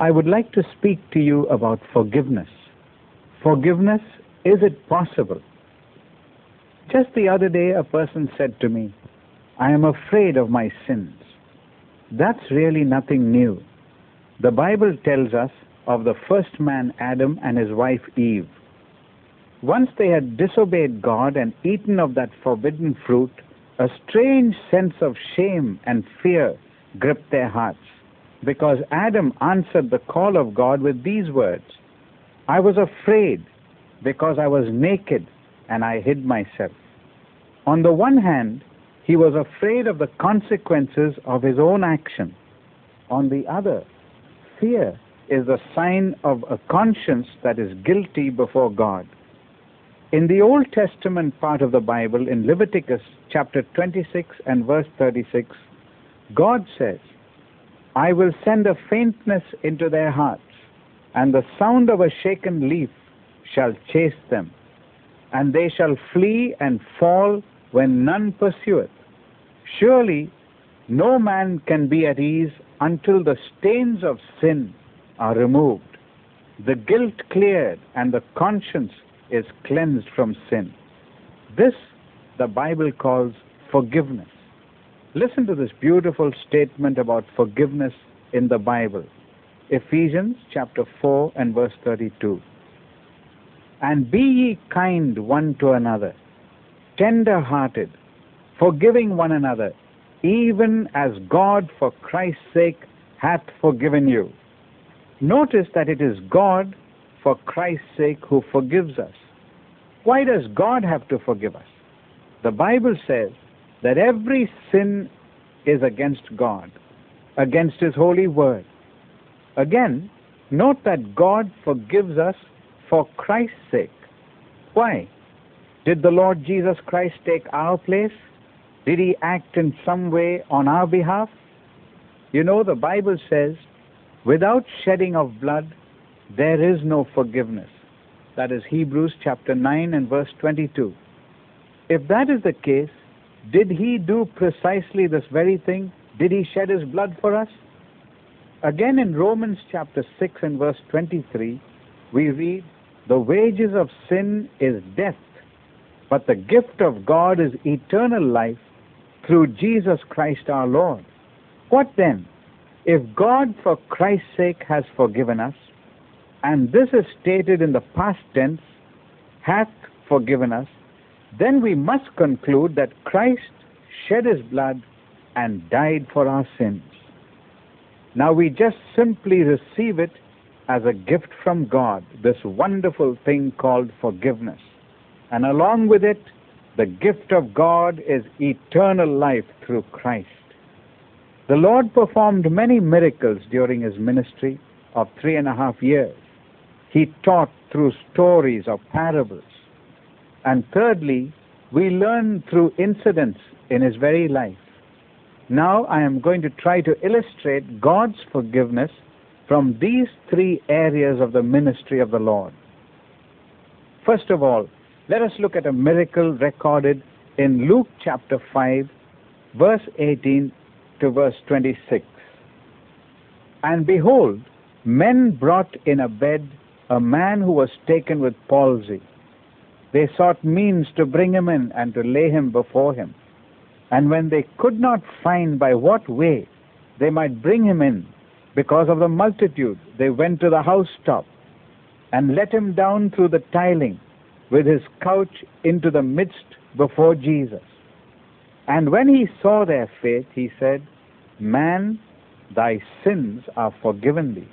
I would like to speak to you about forgiveness. Forgiveness, is it possible? Just the other day, a person said to me, I am afraid of my sins. That's really nothing new. The Bible tells us of the first man, Adam, and his wife, Eve. Once they had disobeyed God and eaten of that forbidden fruit, a strange sense of shame and fear gripped their hearts because Adam answered the call of God with these words I was afraid because I was naked and I hid myself. On the one hand, he was afraid of the consequences of his own action. On the other, fear is the sign of a conscience that is guilty before God. In the Old Testament part of the Bible, in Leviticus chapter 26 and verse 36, God says, I will send a faintness into their hearts, and the sound of a shaken leaf shall chase them, and they shall flee and fall when none pursueth. Surely no man can be at ease until the stains of sin are removed, the guilt cleared, and the conscience is cleansed from sin. This the Bible calls forgiveness. Listen to this beautiful statement about forgiveness in the Bible. Ephesians chapter 4 and verse 32. And be ye kind one to another, tender hearted, forgiving one another, even as God for Christ's sake hath forgiven you. Notice that it is God for Christ's sake who forgives us. Why does God have to forgive us? The Bible says that every sin is against God, against His holy word. Again, note that God forgives us for Christ's sake. Why? Did the Lord Jesus Christ take our place? Did He act in some way on our behalf? You know, the Bible says, without shedding of blood, there is no forgiveness. That is Hebrews chapter 9 and verse 22. If that is the case, did he do precisely this very thing? Did he shed his blood for us? Again in Romans chapter 6 and verse 23, we read, The wages of sin is death, but the gift of God is eternal life through Jesus Christ our Lord. What then? If God for Christ's sake has forgiven us, and this is stated in the past tense, hath forgiven us, then we must conclude that Christ shed his blood and died for our sins. Now we just simply receive it as a gift from God, this wonderful thing called forgiveness. And along with it, the gift of God is eternal life through Christ. The Lord performed many miracles during his ministry of three and a half years. He taught through stories or parables. And thirdly, we learn through incidents in his very life. Now I am going to try to illustrate God's forgiveness from these three areas of the ministry of the Lord. First of all, let us look at a miracle recorded in Luke chapter 5, verse 18 to verse 26. And behold, men brought in a bed a man who was taken with palsy they sought means to bring him in and to lay him before him. And when they could not find by what way they might bring him in, because of the multitude, they went to the housetop and let him down through the tiling with his couch into the midst before Jesus. And when he saw their faith, he said, Man, thy sins are forgiven thee.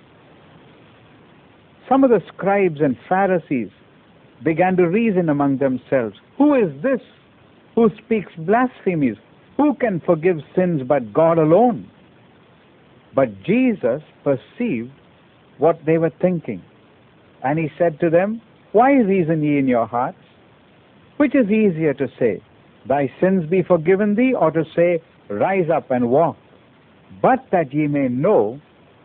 Some of the scribes and Pharisees began to reason among themselves Who is this who speaks blasphemies? Who can forgive sins but God alone? But Jesus perceived what they were thinking. And he said to them, Why reason ye in your hearts? Which is easier to say, Thy sins be forgiven thee, or to say, Rise up and walk? But that ye may know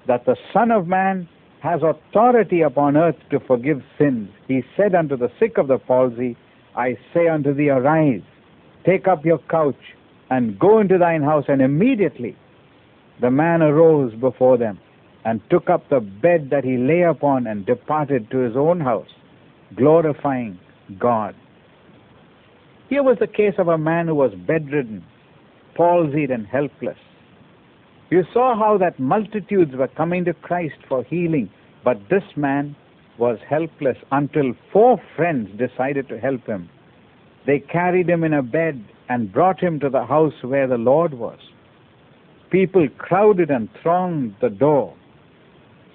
that the Son of Man has authority upon earth to forgive sins. He said unto the sick of the palsy, I say unto thee, arise, take up your couch, and go into thine house. And immediately the man arose before them, and took up the bed that he lay upon and departed to his own house, glorifying God. Here was the case of a man who was bedridden, palsied, and helpless. You saw how that multitudes were coming to Christ for healing, but this man was helpless until four friends decided to help him. They carried him in a bed and brought him to the house where the Lord was. People crowded and thronged the door.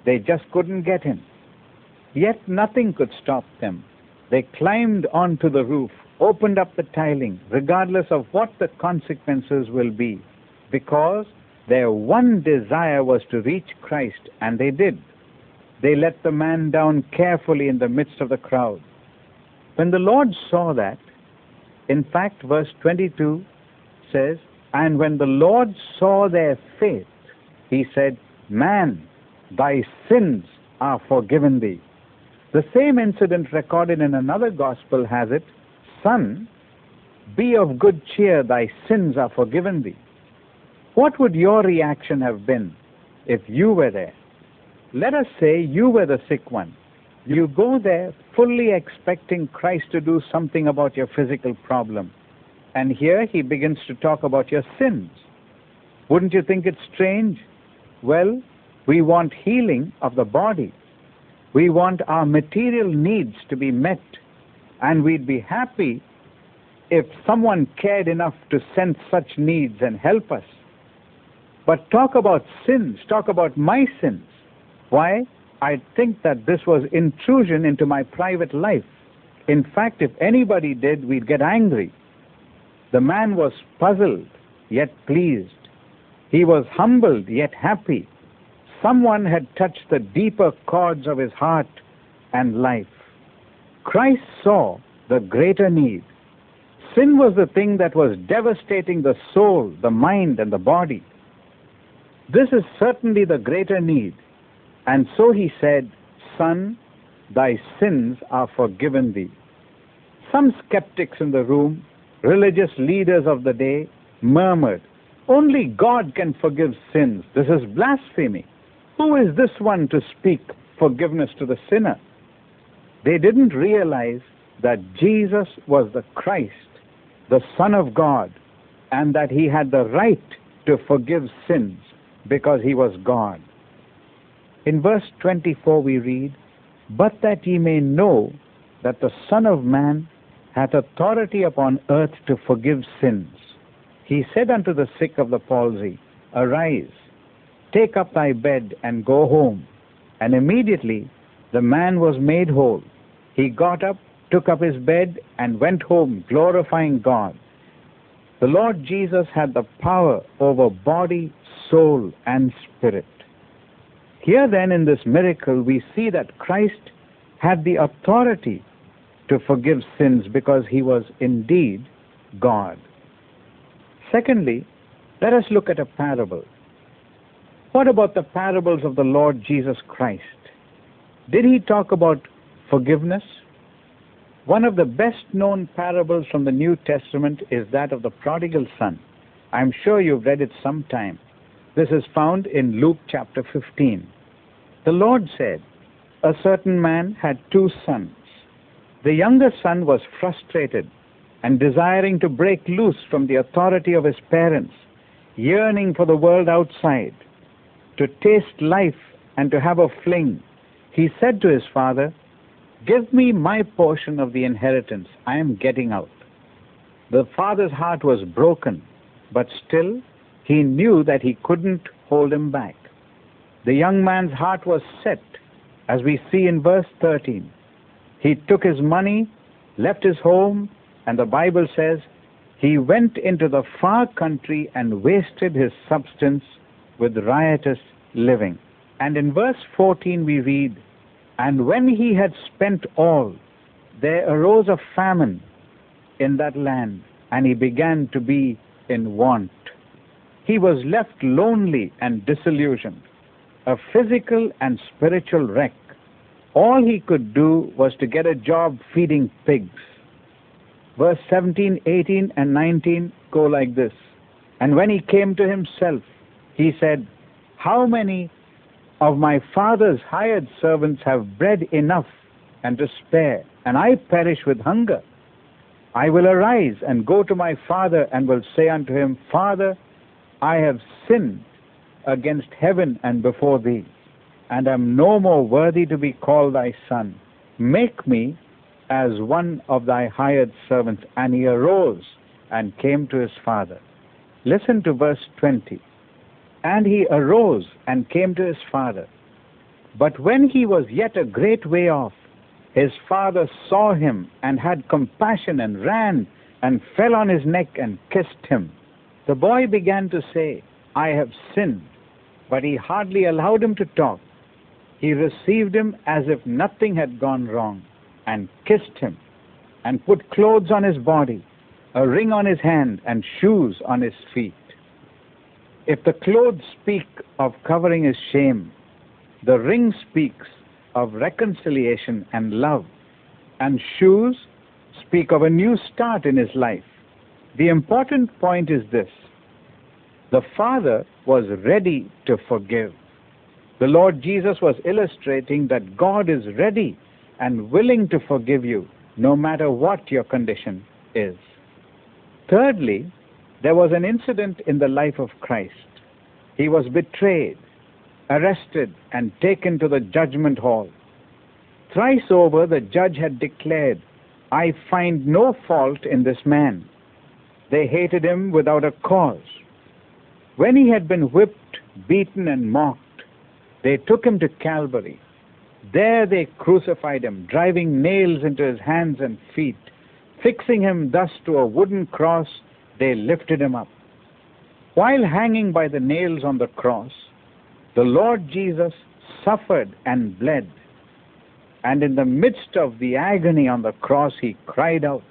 They just couldn't get in. Yet nothing could stop them. They climbed onto the roof, opened up the tiling, regardless of what the consequences will be, because their one desire was to reach Christ, and they did. They let the man down carefully in the midst of the crowd. When the Lord saw that, in fact, verse 22 says, And when the Lord saw their faith, he said, Man, thy sins are forgiven thee. The same incident recorded in another gospel has it, Son, be of good cheer, thy sins are forgiven thee. What would your reaction have been if you were there? Let us say you were the sick one. You go there fully expecting Christ to do something about your physical problem. And here he begins to talk about your sins. Wouldn't you think it's strange? Well, we want healing of the body. We want our material needs to be met. And we'd be happy if someone cared enough to sense such needs and help us. But talk about sins, talk about my sins. Why? I think that this was intrusion into my private life. In fact, if anybody did, we'd get angry. The man was puzzled, yet pleased. He was humbled, yet happy. Someone had touched the deeper chords of his heart and life. Christ saw the greater need. Sin was the thing that was devastating the soul, the mind, and the body. This is certainly the greater need. And so he said, Son, thy sins are forgiven thee. Some skeptics in the room, religious leaders of the day, murmured, Only God can forgive sins. This is blasphemy. Who is this one to speak forgiveness to the sinner? They didn't realize that Jesus was the Christ, the Son of God, and that he had the right to forgive sins because he was God. In verse 24 we read, But that ye may know that the Son of Man hath authority upon earth to forgive sins. He said unto the sick of the palsy, Arise, Take up thy bed and go home. And immediately the man was made whole. He got up, took up his bed, and went home, glorifying God. The Lord Jesus had the power over body, soul, and spirit. Here, then, in this miracle, we see that Christ had the authority to forgive sins because he was indeed God. Secondly, let us look at a parable. What about the parables of the Lord Jesus Christ? Did he talk about forgiveness? One of the best known parables from the New Testament is that of the prodigal son. I'm sure you've read it sometime. This is found in Luke chapter 15. The Lord said, A certain man had two sons. The younger son was frustrated and desiring to break loose from the authority of his parents, yearning for the world outside to taste life and to have a fling, he said to his father, Give me my portion of the inheritance. I am getting out. The father's heart was broken, but still he knew that he couldn't hold him back. The young man's heart was set, as we see in verse 13. He took his money, left his home, and the Bible says he went into the far country and wasted his substance with riotous living. And in verse 14 we read, And when he had spent all, there arose a famine in that land, and he began to be in want. He was left lonely and disillusioned, a physical and spiritual wreck. All he could do was to get a job feeding pigs. Verse 17, 18, and 19 go like this. And when he came to himself, he said, how many of my father's hired servants have bread enough and to spare, and I perish with hunger. I will arise and go to my father and will say unto him, Father, I have sinned against heaven and before thee, and am no more worthy to be called thy son. Make me as one of thy hired servants. And he arose and came to his father. Listen to verse 20. And he arose and came to his father. But when he was yet a great way off, his father saw him and had compassion and ran and fell on his neck and kissed him. The boy began to say, I have sinned, but he hardly allowed him to talk. He received him as if nothing had gone wrong and kissed him and put clothes on his body, a ring on his hand, and shoes on his feet. If the clothes speak of covering his shame, the ring speaks of reconciliation and love, and shoes speak of a new start in his life. The important point is this the Father was ready to forgive. The Lord Jesus was illustrating that God is ready and willing to forgive you no matter what your condition is. Thirdly, there was an incident in the life of Christ. He was betrayed arrested and taken to the judgment hall. Thrice over the judge had declared, I find no fault in this man. They hated him without a cause. When he had been whipped, beaten, and mocked, they took him to Calvary. There they crucified him, driving nails into his hands and feet. Fixing him thus to a wooden cross, they lifted him up. While hanging by the nails on the cross, the Lord Jesus suffered and bled. And in the midst of the agony on the cross, he cried out,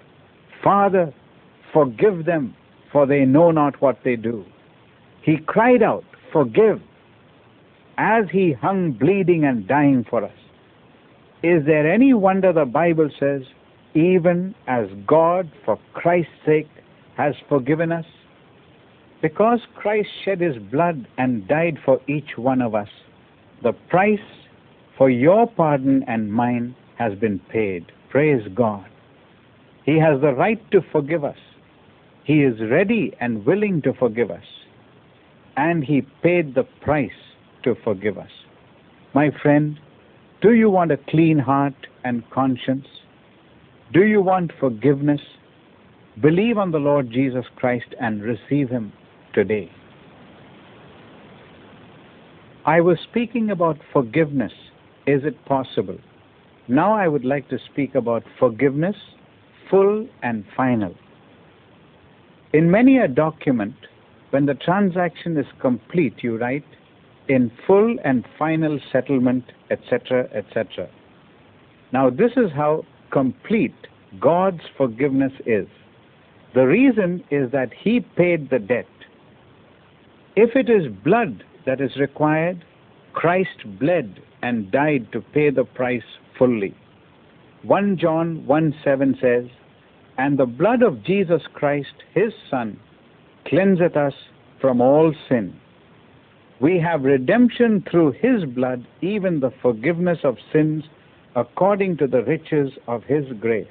Father, forgive them, for they know not what they do. He cried out, Forgive, as he hung bleeding and dying for us. Is there any wonder the Bible says, even as God, for Christ's sake, has forgiven us? Because Christ shed his blood and died for each one of us, the price for your pardon and mine has been paid. Praise God. He has the right to forgive us. He is ready and willing to forgive us. And He paid the price to forgive us. My friend, do you want a clean heart and conscience? Do you want forgiveness? Believe on the Lord Jesus Christ and receive Him today. I was speaking about forgiveness. Is it possible? Now I would like to speak about forgiveness, full and final. In many a document, when the transaction is complete, you write, in full and final settlement, etc., etc. Now, this is how complete God's forgiveness is. The reason is that He paid the debt. If it is blood that is required, Christ bled and died to pay the price fully. 1 John 1 7 says, And the blood of Jesus Christ, his Son, cleanseth us from all sin. We have redemption through his blood, even the forgiveness of sins, according to the riches of his grace.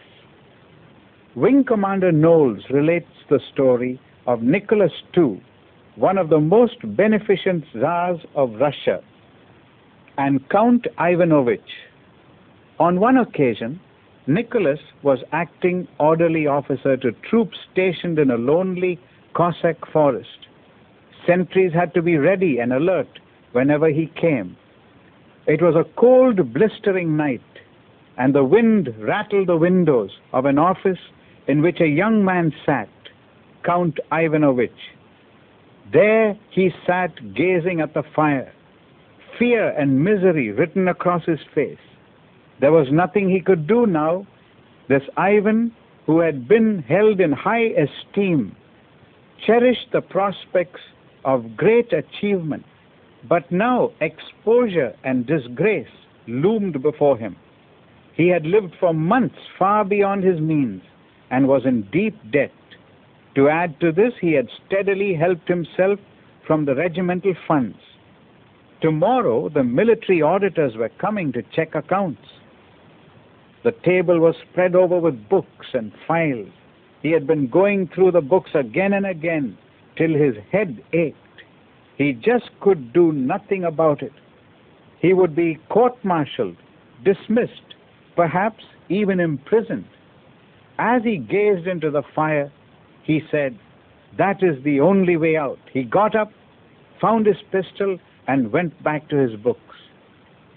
Wing Commander Knowles relates the story of Nicholas II one of the most beneficent czars of Russia, and Count Ivanovich. On one occasion, Nicholas was acting orderly officer to troops stationed in a lonely Cossack forest. Sentries had to be ready and alert whenever he came. It was a cold, blistering night, and the wind rattled the windows of an office in which a young man sat, Count Ivanovich. There he sat gazing at the fire, fear and misery written across his face. There was nothing he could do now. This Ivan, who had been held in high esteem, cherished the prospects of great achievement, but now exposure and disgrace loomed before him. He had lived for months far beyond his means and was in deep debt. To add to this, he had steadily helped himself from the regimental funds. Tomorrow, the military auditors were coming to check accounts. The table was spread over with books and files. He had been going through the books again and again till his head ached. He just could do nothing about it. He would be court martialed, dismissed, perhaps even imprisoned. As he gazed into the fire, he said, That is the only way out. He got up, found his pistol, and went back to his books.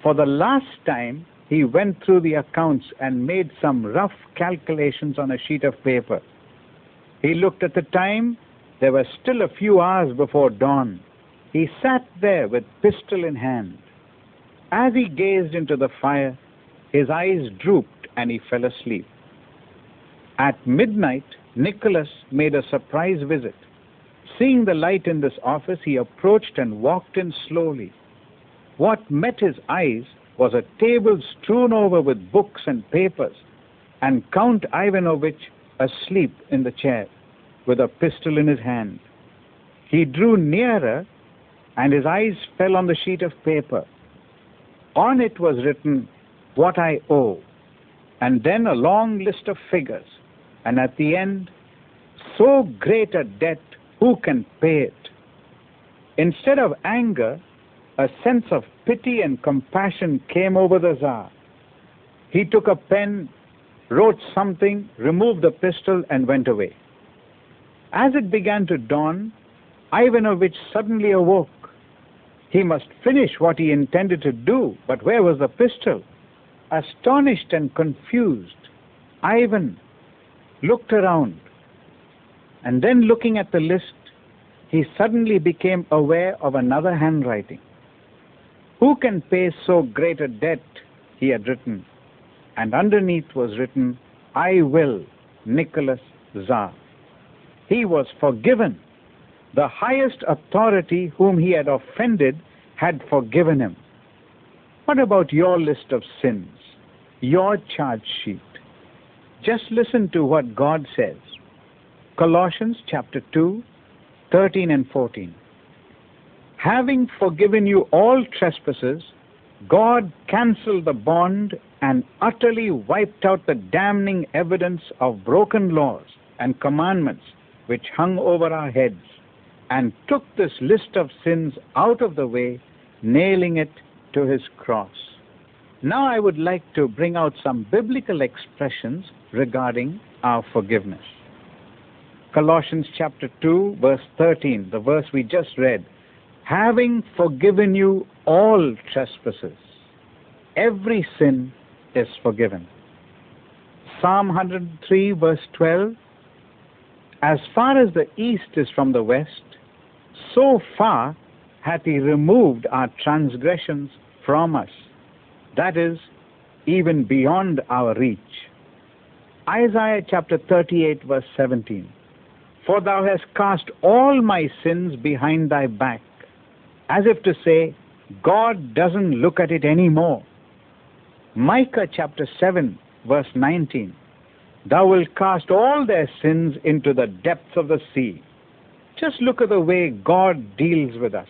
For the last time, he went through the accounts and made some rough calculations on a sheet of paper. He looked at the time. There were still a few hours before dawn. He sat there with pistol in hand. As he gazed into the fire, his eyes drooped and he fell asleep. At midnight, Nicholas made a surprise visit. Seeing the light in this office, he approached and walked in slowly. What met his eyes was a table strewn over with books and papers, and Count Ivanovitch asleep in the chair with a pistol in his hand. He drew nearer, and his eyes fell on the sheet of paper. On it was written, What I owe, and then a long list of figures, and at the end, So great a debt, who can pay it? Instead of anger, a sense of pity and compassion came over the Tsar. He took a pen, wrote something, removed the pistol, and went away. As it began to dawn, Ivanovitch suddenly awoke. He must finish what he intended to do, but where was the pistol? Astonished and confused, Ivan looked around, and then looking at the list, he suddenly became aware of another handwriting. Who can pay so great a debt? He had written. And underneath was written, I will, Nicholas Tsar. He was forgiven. The highest authority whom he had offended had forgiven him. What about your list of sins? Your charge sheet? Just listen to what God says. Colossians chapter 2, 13 and 14 having forgiven you all trespasses, God canceled the bond and utterly wiped out the damning evidence of broken laws and commandments which hung over our heads, and took this list of sins out of the way, nailing it to his cross. Now I would like to bring out some biblical expressions regarding our forgiveness. Colossians chapter 2, verse 13, the verse we just read having forgiven you all trespasses, every sin is forgiven. Psalm 103, verse 12 As far as the east is from the west, so far hath he removed our transgressions from us. That is, even beyond our reach. Isaiah chapter 38, verse 17 For thou hast cast all my sins behind thy back as if to say, God doesn't look at it anymore. Micah chapter 7, verse 19 Thou wilt cast all their sins into the depths of the sea. Just look at the way God deals with us.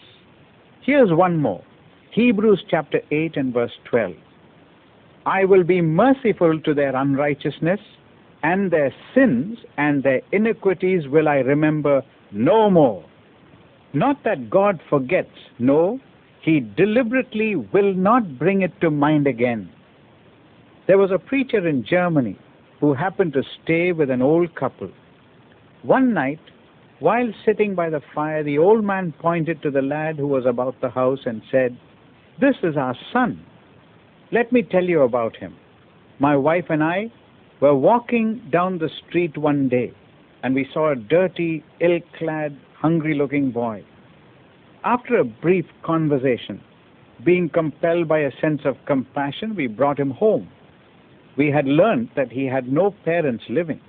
Here's one more Hebrews chapter 8 and verse 12. I will be merciful to their unrighteousness, and their sins and their iniquities will I remember no more. Not that God forgets, no, He deliberately will not bring it to mind again. There was a preacher in Germany who happened to stay with an old couple. One night, while sitting by the fire, the old man pointed to the lad who was about the house and said, This is our son. Let me tell you about him. My wife and I were walking down the street one day, and we saw a dirty, ill clad, hungry looking boy. After a brief conversation, being compelled by a sense of compassion, we brought him home. We had learned that he had no parents living.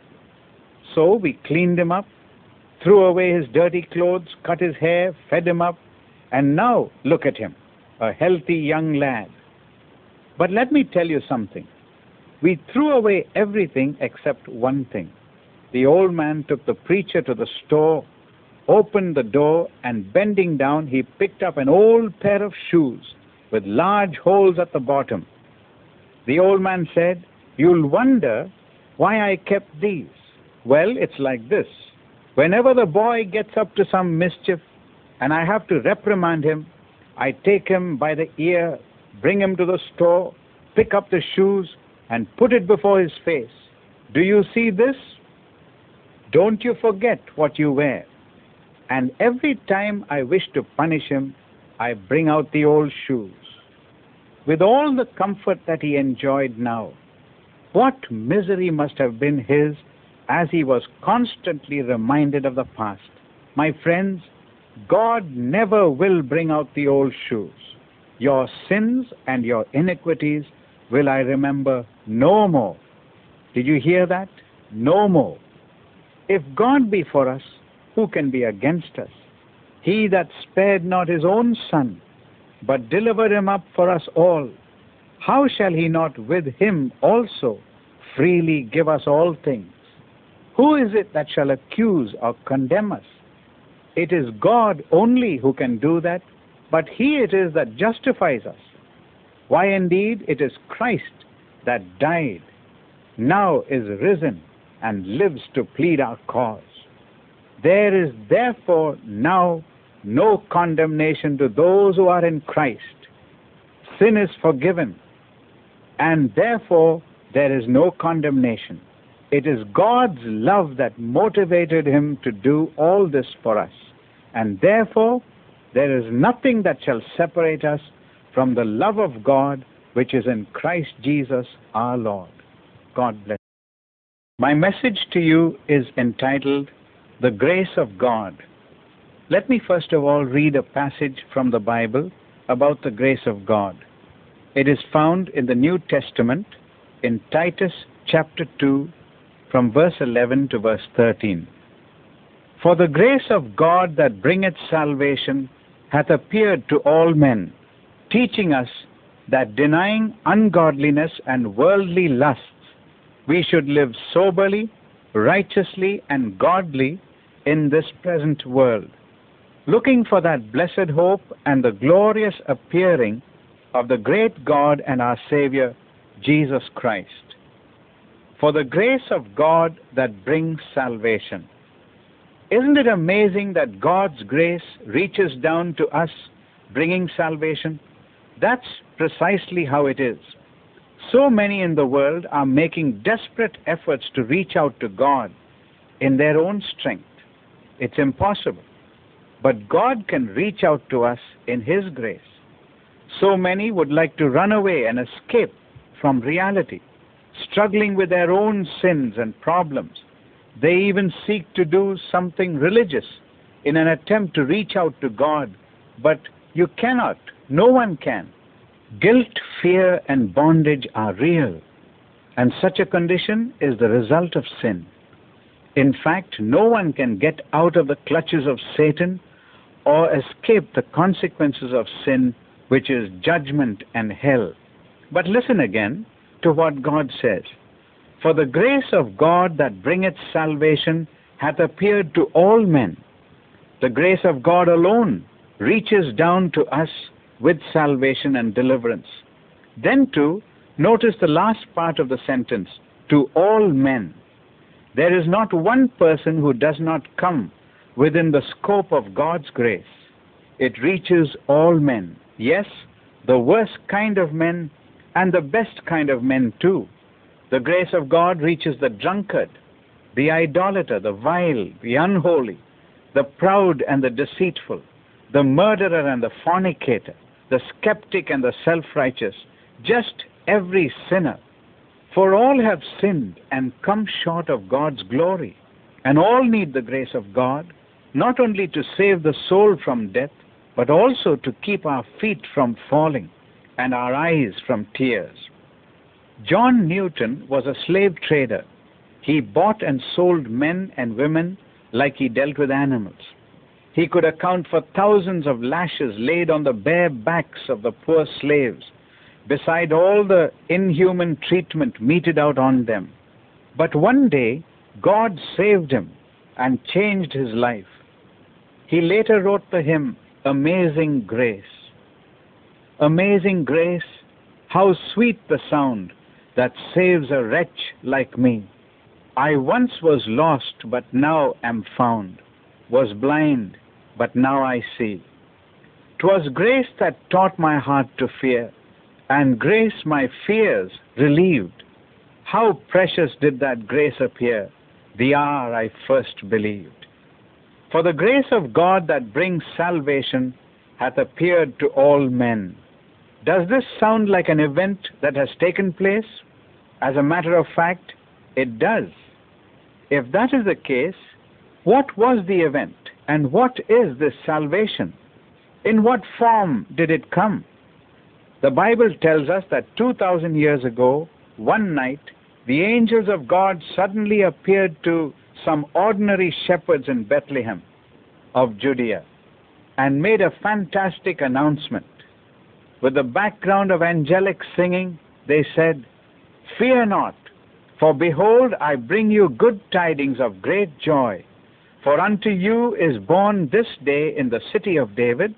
So we cleaned him up, threw away his dirty clothes, cut his hair, fed him up, and now look at him, a healthy young lad. But let me tell you something. We threw away everything except one thing. The old man took the preacher to the store opened the door and bending down, he picked up an old pair of shoes with large holes at the bottom. The old man said, You'll wonder why I kept these. Well, it's like this. Whenever the boy gets up to some mischief and I have to reprimand him, I take him by the ear, bring him to the store, pick up the shoes, and put it before his face. Do you see this? Don't you forget what you wear. And every time I wish to punish him, I bring out the old shoes. With all the comfort that he enjoyed now, what misery must have been his as he was constantly reminded of the past. My friends, God never will bring out the old shoes. Your sins and your iniquities will I remember no more. Did you hear that? No more. If God be for us, who can be against us? He that spared not his own Son, but delivered him up for us all, how shall he not with him also freely give us all things? Who is it that shall accuse or condemn us? It is God only who can do that, but he it is that justifies us. Why, indeed, it is Christ that died, now is risen, and lives to plead our cause. There is therefore now no condemnation to those who are in Christ. Sin is forgiven, and therefore there is no condemnation. It is God's love that motivated him to do all this for us, and therefore there is nothing that shall separate us from the love of God which is in Christ Jesus our Lord. God bless. My message to you is entitled The Grace of God. Let me first of all read a passage from the Bible about the grace of God. It is found in the New Testament in Titus chapter 2 from verse 11 to verse 13. For the grace of God that bringeth salvation hath appeared to all men, teaching us that denying ungodliness and worldly lusts, we should live soberly, righteously, and godly in this present world, looking for that blessed hope and the glorious appearing of the great God and our Savior, Jesus Christ. For the grace of God that brings salvation. Isn't it amazing that God's grace reaches down to us, bringing salvation? That's precisely how it is. So many in the world are making desperate efforts to reach out to God in their own strength. It's impossible. But God can reach out to us in His grace. So many would like to run away and escape from reality, struggling with their own sins and problems. They even seek to do something religious in an attempt to reach out to God, but you cannot no one can. Guilt, fear, and bondage are real, and such a condition is the result of sin. In fact, no one can get out of the clutches of Satan or escape the consequences of sin, which is judgment and hell. But listen again to what God says. For the grace of God that bringeth salvation hath appeared to all men. The grace of God alone reaches down to us with salvation and deliverance. Then, too, notice the last part of the sentence to all men. There is not one person who does not come within the scope of God's grace. It reaches all men. Yes, the worst kind of men and the best kind of men too. The grace of God reaches the drunkard, the idolater, the vile, the unholy, the proud and the deceitful, the murderer and the fornicator, the skeptic and the self righteous, just every sinner. For all have sinned and come short of God's glory, and all need the grace of God, not only to save the soul from death, but also to keep our feet from falling and our eyes from tears. John Newton was a slave trader. He bought and sold men and women like he dealt with animals. He could account for thousands of lashes laid on the bare backs of the poor slaves, beside all the inhuman treatment meted out on them. But one day, God saved him and changed his life. He later wrote the hymn, Amazing Grace. Amazing grace, how sweet the sound that saves a wretch like me. I once was lost, but now am found, was blind, but now I see. 'Twas grace that taught my heart to fear, and grace my fears relieved. How precious did that grace appear, the hour I first believed. For the grace of God that brings salvation hath appeared to all men. Does this sound like an event that has taken place? As a matter of fact, it does. If that is the case, what was the event and what is this salvation? In what form did it come? The Bible tells us that 2,000 years ago, one night, the angels of God suddenly appeared to some ordinary shepherds in Bethlehem of Judea and made a fantastic announcement. With the background of angelic singing, they said, Fear not, for behold, I bring you good tidings of great joy. For unto you is born this day in the city of David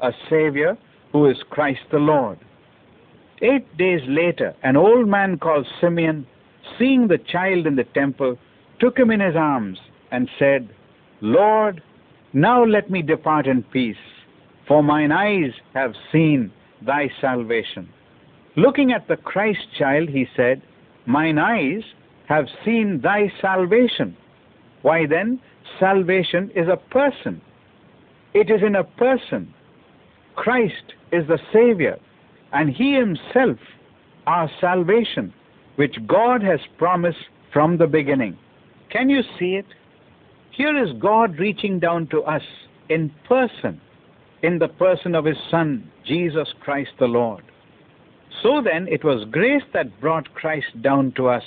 a Savior who is Christ the Lord. Eight days later, an old man called Simeon, seeing the child in the temple, took him in his arms and said, Lord, now let me depart in peace, for mine eyes have seen thy salvation. Looking at the Christ child, he said, Mine eyes have seen thy salvation. Why then, salvation is a person. It is in a person. Christ is the Savior, and He Himself, our salvation, which God has promised from the beginning. Can you see it? Here is God reaching down to us in person, in the person of His Son, Jesus Christ the Lord. So then, it was grace that brought Christ down to us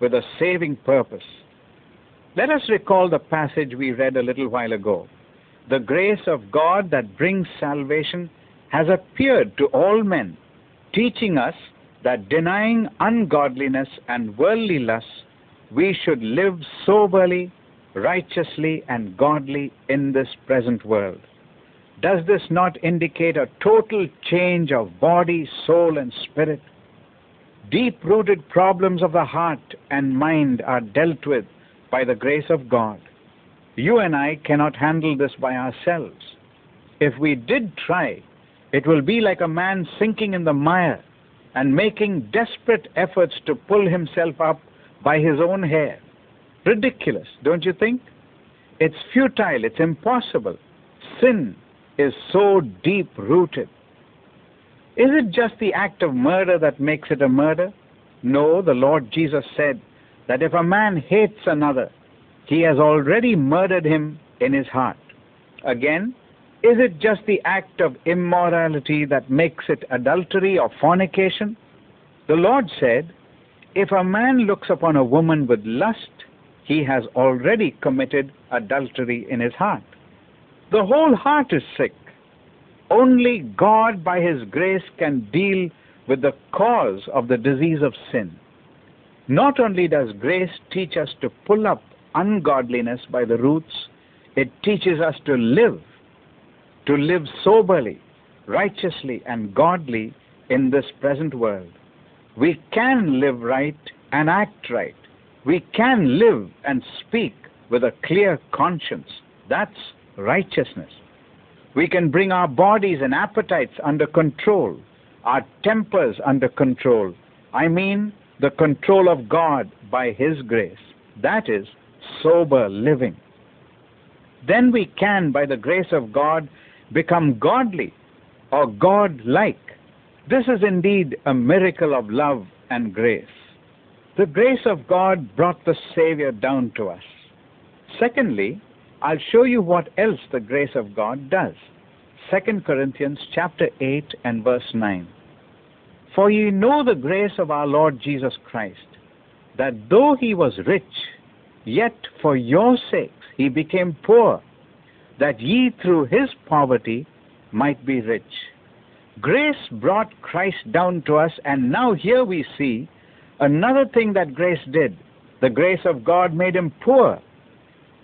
with a saving purpose. Let us recall the passage we read a little while ago. The grace of God that brings salvation has appeared to all men, teaching us that denying ungodliness and worldly lusts, we should live soberly, righteously, and godly in this present world. Does this not indicate a total change of body, soul, and spirit? Deep rooted problems of the heart and mind are dealt with by the grace of God. You and I cannot handle this by ourselves. If we did try, it will be like a man sinking in the mire and making desperate efforts to pull himself up by his own hair. Ridiculous, don't you think? It's futile, it's impossible. Sin is so deep rooted. Is it just the act of murder that makes it a murder? No, the Lord Jesus said that if a man hates another, he has already murdered him in his heart. Again, is it just the act of immorality that makes it adultery or fornication? The Lord said, if a man looks upon a woman with lust, he has already committed adultery in his heart. The whole heart is sick. Only God, by His grace, can deal with the cause of the disease of sin. Not only does grace teach us to pull up ungodliness by the roots, it teaches us to live, to live soberly, righteously, and godly in this present world. We can live right and act right. We can live and speak with a clear conscience. That's righteousness. We can bring our bodies and appetites under control, our tempers under control. I mean, the control of God by His grace. That is sober living. Then we can, by the grace of God, become godly or God like. This is indeed a miracle of love and grace. The grace of God brought the Savior down to us. Secondly, I'll show you what else the grace of God does. 2 Corinthians chapter 8 and verse 9. For ye know the grace of our Lord Jesus Christ, that though he was rich, yet for your sakes he became poor, that ye through his poverty might be rich. Grace brought Christ down to us, and now here we see another thing that grace did. The grace of God made him poor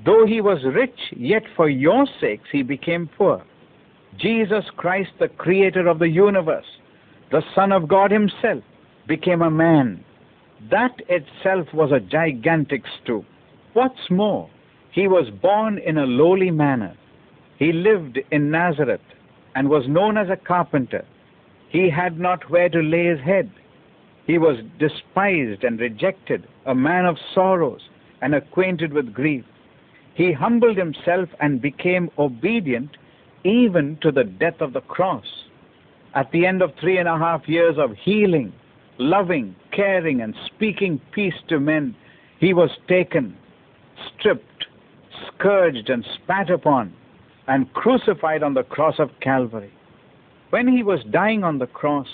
Though he was rich, yet for your sakes he became poor. Jesus Christ, the creator of the universe, the Son of God himself, became a man. That itself was a gigantic stoop. What's more, he was born in a lowly manner. He lived in Nazareth and was known as a carpenter. He had not where to lay his head. He was despised and rejected, a man of sorrows and acquainted with grief. He humbled himself and became obedient even to the death of the cross. At the end of three and a half years of healing, loving, caring, and speaking peace to men, he was taken, stripped, scourged, and spat upon, and crucified on the cross of Calvary. When he was dying on the cross,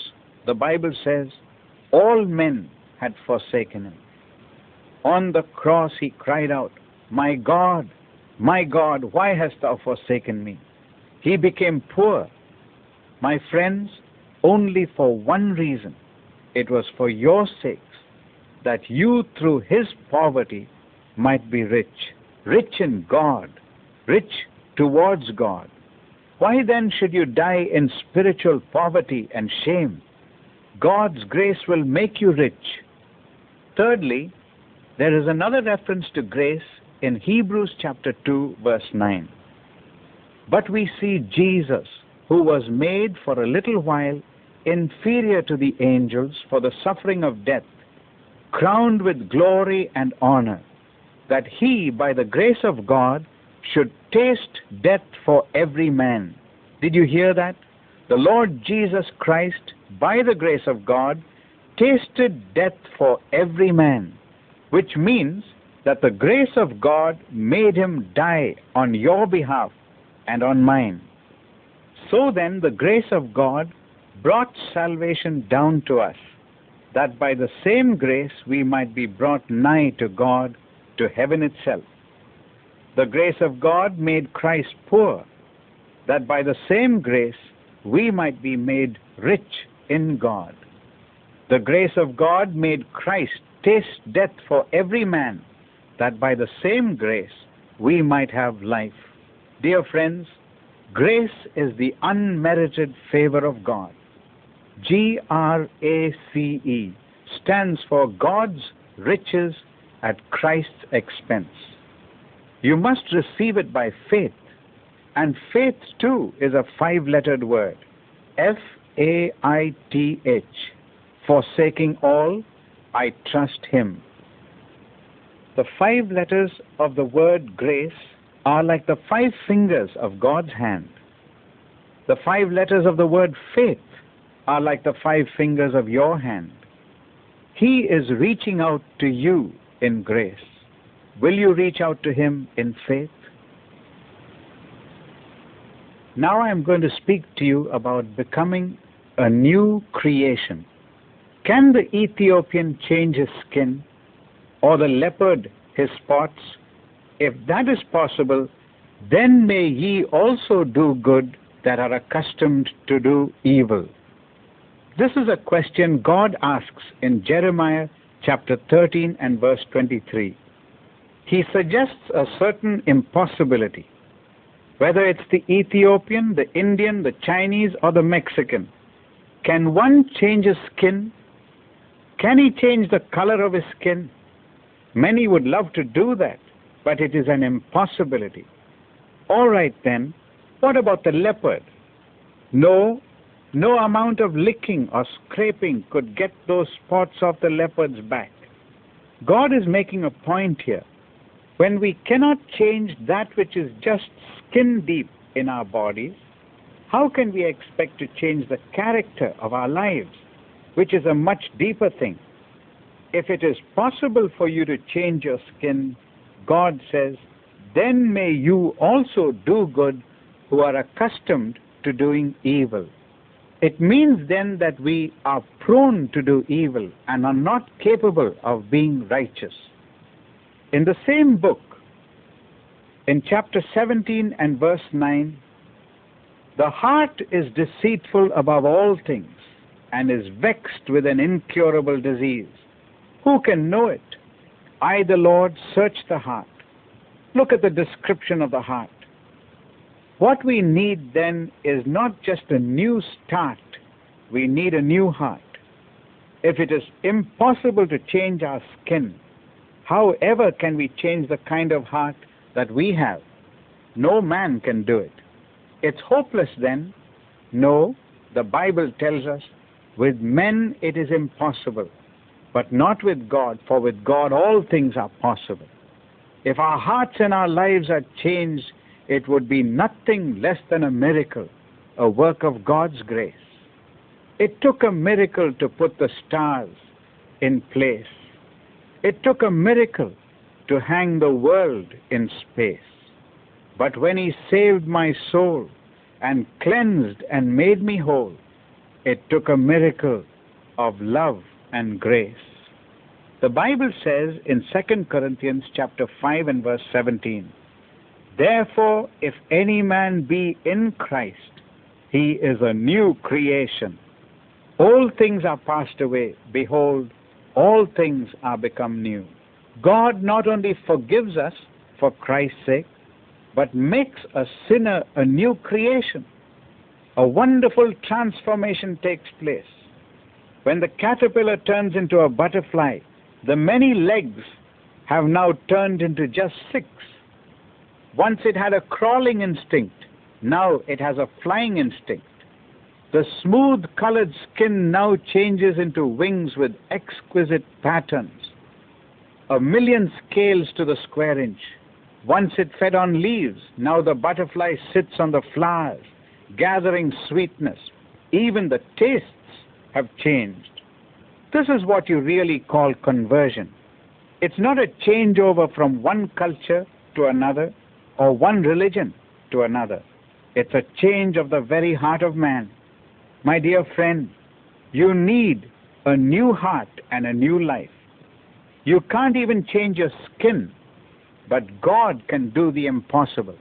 the Bible says, all men had forsaken him. On the cross he cried out, My God, my God, why hast thou forsaken me? He became poor. My friends, only for one reason. It was for your sakes, that you through his poverty might be rich, rich in God, rich towards God. Why then should you die in spiritual poverty and shame? God's grace will make you rich. Thirdly, there is another reference to grace in Hebrews chapter 2, verse 9. But we see Jesus, who was made for a little while inferior to the angels for the suffering of death, crowned with glory and honor, that he, by the grace of God, should taste death for every man. Did you hear that? The Lord Jesus Christ, by the grace of God, tasted death for every man, which means that the grace of God made him die on your behalf and on mine. So then, the grace of God brought salvation down to us, that by the same grace we might be brought nigh to God, to heaven itself. The grace of God made Christ poor, that by the same grace we might be made rich in God. The grace of God made Christ taste death for every man, that by the same grace we might have life. Dear friends, grace is the unmerited favor of God. G R A C E stands for God's riches at Christ's expense. You must receive it by faith. And faith, too, is a five lettered word F A I T H. Forsaking all, I trust Him. The five letters of the word grace are like the five fingers of God's hand. The five letters of the word faith are like the five fingers of your hand. He is reaching out to you in grace. Will you reach out to Him in faith? Now I am going to speak to you about becoming a new creation. Can the Ethiopian change his skin or the leopard his spots? If that is possible, then may ye also do good that are accustomed to do evil. This is a question God asks in Jeremiah chapter 13 and verse 23. He suggests a certain impossibility. Whether it's the Ethiopian, the Indian, the Chinese, or the Mexican, can one change his skin? Can he change the color of his skin? Many would love to do that, but it is an impossibility. All right then, what about the leopard? No, no amount of licking or scraping could get those spots off the leopard's back. God is making a point here. When we cannot change that which is just skin deep in our bodies, how can we expect to change the character of our lives, which is a much deeper thing? If it is possible for you to change your skin, God says, then may you also do good who are accustomed to doing evil. It means then that we are prone to do evil and are not capable of being righteous. In the same book, in chapter 17 and verse 9, the heart is deceitful above all things and is vexed with an incurable disease. Who can know it? I, the Lord, search the heart. Look at the description of the heart. What we need then is not just a new start, we need a new heart. If it is impossible to change our skin, however can we change the kind of heart that we have? No man can do it. It's hopeless then. No, the Bible tells us with men it is impossible, but not with God, for with God all things are possible. If our hearts and our lives are changed, it would be nothing less than a miracle, a work of God's grace. It took a miracle to put the stars in place. It took a miracle to hang the world in space. But when He saved my soul and cleansed and made me whole, it took a miracle of love and grace. The Bible says in 2 Corinthians chapter 5 and verse 17, Therefore, if any man be in Christ, he is a new creation. All things are passed away. Behold, all things are become new. God not only forgives us for Christ's sake, but makes a sinner a new creation. A wonderful transformation takes place. When the caterpillar turns into a butterfly, the many legs have now turned into just six. Once it had a crawling instinct, now it has a flying instinct. The smooth colored skin now changes into wings with exquisite patterns. A million scales to the square inch. Once it fed on leaves, now the butterfly sits on the flowers, gathering sweetness. Even the tastes have changed. This is what you really call conversion. It's not a changeover from one culture to another or one religion to another. It's a change of the very heart of man. My dear friend, you need a new heart and a new life. You can't even change your skin, but God can do the impossible.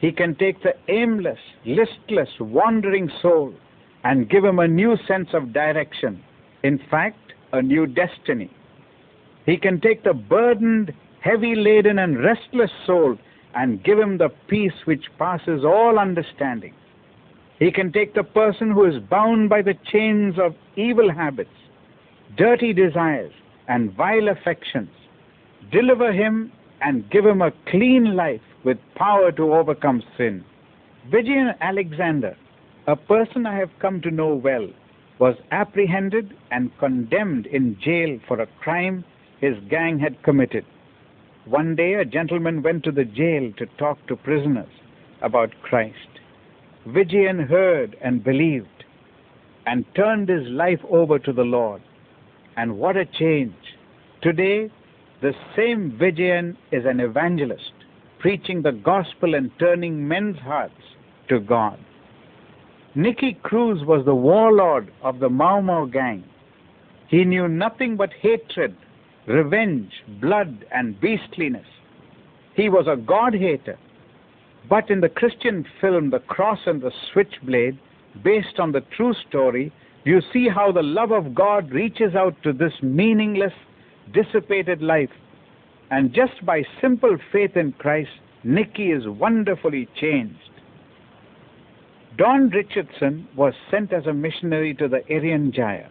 He can take the aimless, listless, wandering soul and give him a new sense of direction in fact, a new destiny. He can take the burdened, heavy laden, and restless soul and give him the peace which passes all understanding. He can take the person who is bound by the chains of evil habits, dirty desires, and vile affections, deliver him and give him a clean life with power to overcome sin. Vijayan Alexander, a person I have come to know well, was apprehended and condemned in jail for a crime his gang had committed. One day, a gentleman went to the jail to talk to prisoners about Christ. Vijayan heard and believed and turned his life over to the Lord. And what a change! Today, the same Vijayan is an evangelist, preaching the gospel and turning men's hearts to God. Nicky Cruz was the warlord of the Mau Mau gang. He knew nothing but hatred, revenge, blood, and beastliness. He was a God hater. But in the Christian film The Cross and the Switchblade, based on the true story, you see how the love of God reaches out to this meaningless, dissipated life. And just by simple faith in Christ, Nicky is wonderfully changed. Don Richardson was sent as a missionary to the Aryan Irian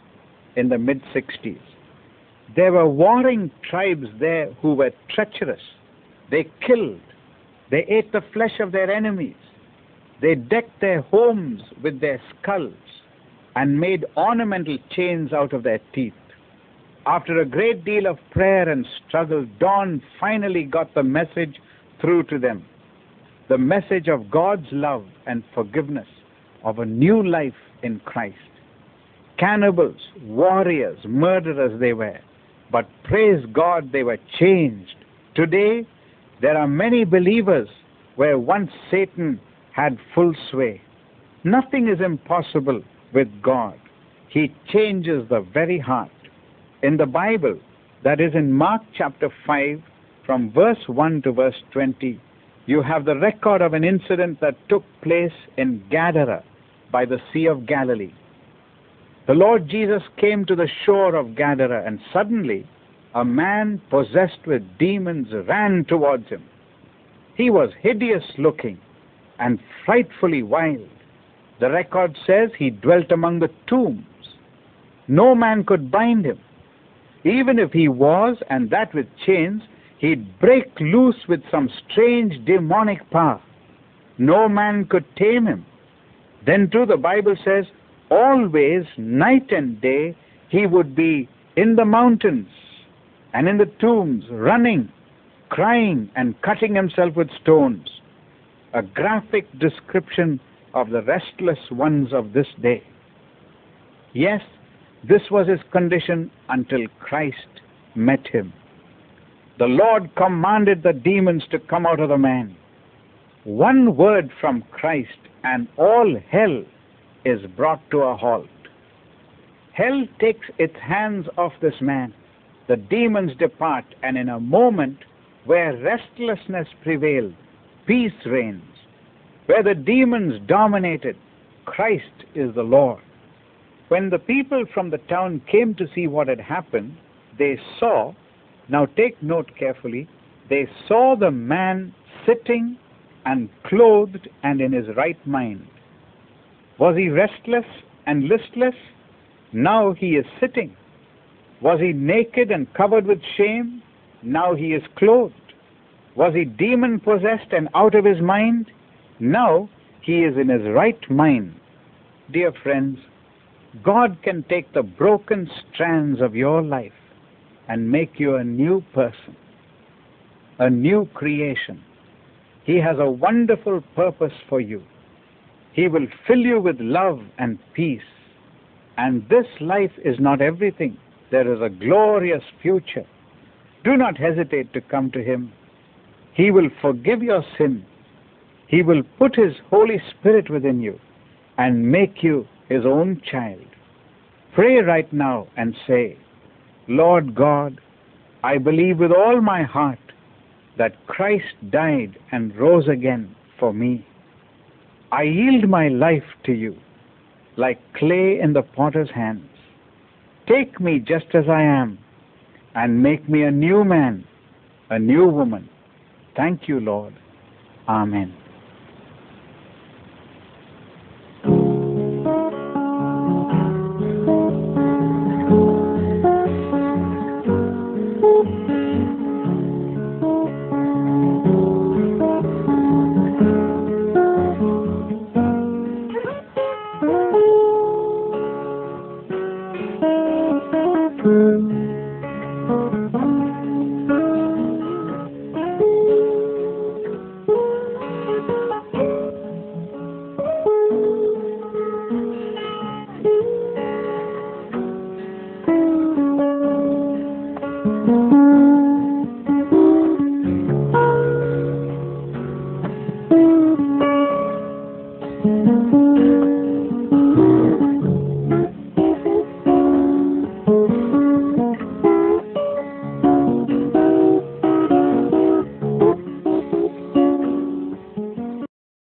in the mid 60s. There were warring tribes there who were treacherous. They killed. They ate the flesh of their enemies. They decked their homes with their skulls and made ornamental chains out of their teeth. After a great deal of prayer and struggle, Don finally got the message through to them the message of God's love and forgiveness, of a new life in Christ. Cannibals, warriors, murderers they were, but praise God they were changed. Today, there are many believers where once Satan had full sway. Nothing is impossible with God. He changes the very heart. In the Bible, that is in Mark chapter 5, from verse 1 to verse 20, you have the record of an incident that took place in Gadara by the Sea of Galilee. The Lord Jesus came to the shore of Gadara, and suddenly a man possessed with demons ran towards him. He was hideous looking and frightfully wild. The record says he dwelt among the tombs. No man could bind him. Even if he was, and that with chains, he'd break loose with some strange demonic power. No man could tame him. Then, too, the Bible says, always, night and day, he would be in the mountains and in the tombs, running, crying, and cutting himself with stones. A graphic description of the restless ones of this day. Yes, this was his condition until Christ met him. The Lord commanded the demons to come out of the man. One word from Christ, and all hell is brought to a halt. Hell takes its hands off this man. The demons depart, and in a moment, where restlessness prevailed, peace reigns. Where the demons dominated, Christ is the Lord. When the people from the town came to see what had happened, they saw, now take note carefully, they saw the man sitting and clothed and in his right mind. Was he restless and listless? Now he is sitting. Was he naked and covered with shame? Now he is clothed. Was he demon possessed and out of his mind? Now he is in his right mind. Dear friends, God can take the broken strands of your life and make you a new person, a new creation. He has a wonderful purpose for you. He will fill you with love and peace. And this life is not everything. There is a glorious future. Do not hesitate to come to Him. He will forgive your sin. He will put His Holy Spirit within you and make you His own child. Pray right now and say, Lord God, I believe with all my heart that Christ died and rose again for me. I yield my life to you like clay in the potter's hands. Take me just as I am and make me a new man, a new woman. Thank you, Lord. Amen.